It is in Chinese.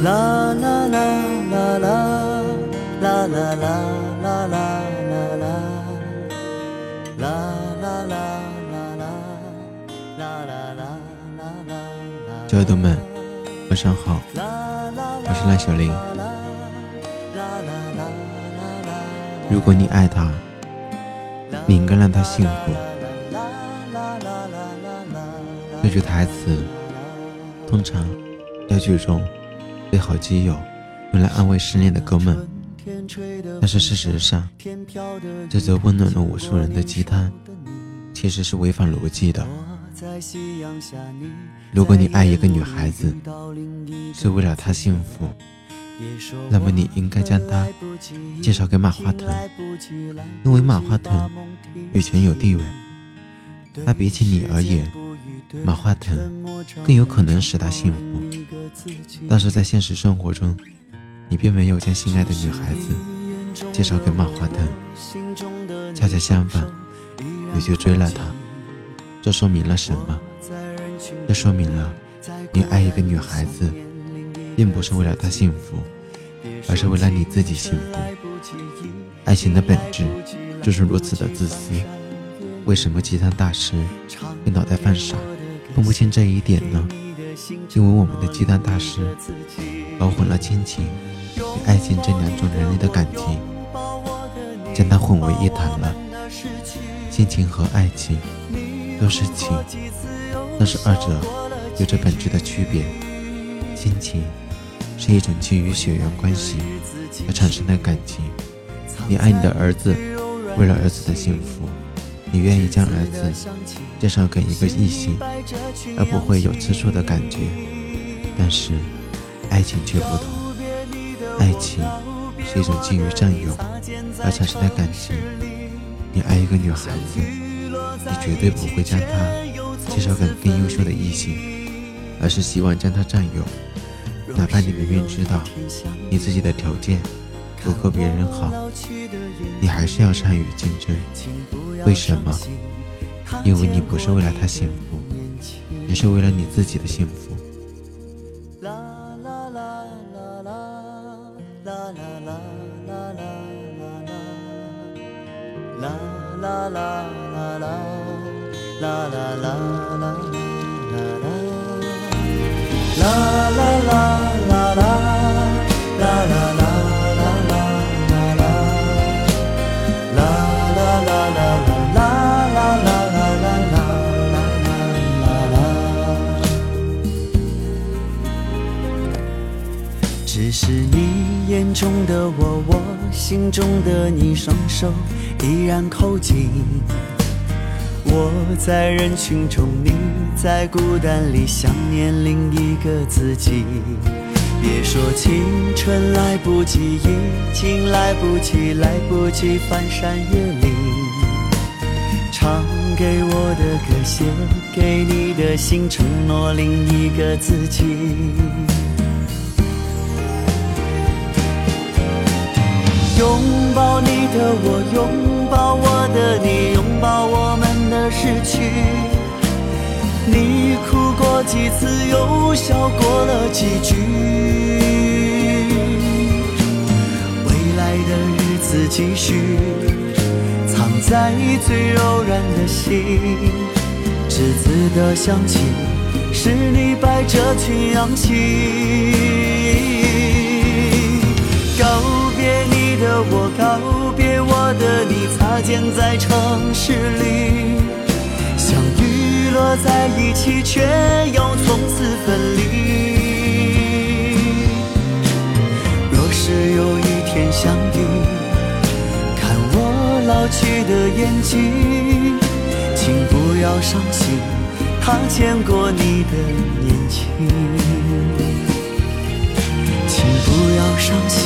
啦啦啦啦啦啦啦啦啦啦啦啦啦啦啦啦啦啦。小耳朵们，晚上好，我是赖小林。如果你爱他，你应该让他幸福。这句台词通常要剧中最好基友用来安慰失恋的哥们，但是事实上，这则温暖了无数人的鸡汤其实是违反逻辑的。如果你爱一个女孩子是为了她幸福，那么你应该将她介绍给马化腾，因为马化腾有钱有地位，那比起你而言，马化腾更有可能使她幸福。但是在现实生活中，你并没有将心爱的女孩子介绍给马化腾，恰恰相反，你就追了她。这说明了什么？这说明了你爱一个女孩子，并不是为了她幸福，而是为了你自己幸福。爱情的本质就是如此的自私。为什么鸡汤大师会脑袋犯傻，分不清这一点呢？因为我们的鸡汤大师搞混了亲情与爱情这两种人类的感情，将它混为一谈了。亲情和爱情。都是情，但是二者有着本质的区别。亲情是一种基于血缘关系而产生的感情，你爱你的儿子，为了儿子的幸福，你愿意将儿子介绍给一个异性，而不会有吃醋的感觉。但是爱情却不同，爱情是一种基于占有而产生的感情。你爱一个女孩子。你绝对不会将她介绍给更优秀的异性，而是希望将她占有。哪怕你明明知道你自己的条件不够别人好，你还是要善于竞争。为什么？因为你不是为了他幸福，你是为了你自己的幸福。啦啦啦啦啦啦啦啦啦啦啦啦。啦啦啦啦啦啦啦，啦只是你眼中的我，我心中的你，双手依然扣紧。我在人群中，你在孤单里想念另一个自己。别说青春来不及，已经来不及，来不及翻山越岭。唱给我的歌，写给你的信，承诺另一个自己。抱你的我，拥抱我的你，拥抱我们。的失去，你哭过几次，又笑过了几句。未来的日子继续，藏在最柔软的心。栀子的香气，是你摆着群羊起。在城市里相遇。落在一起，却又从此分离。若是有一天相遇，看我老去的眼睛，请不要伤心，他见过你的年轻。请不要伤心，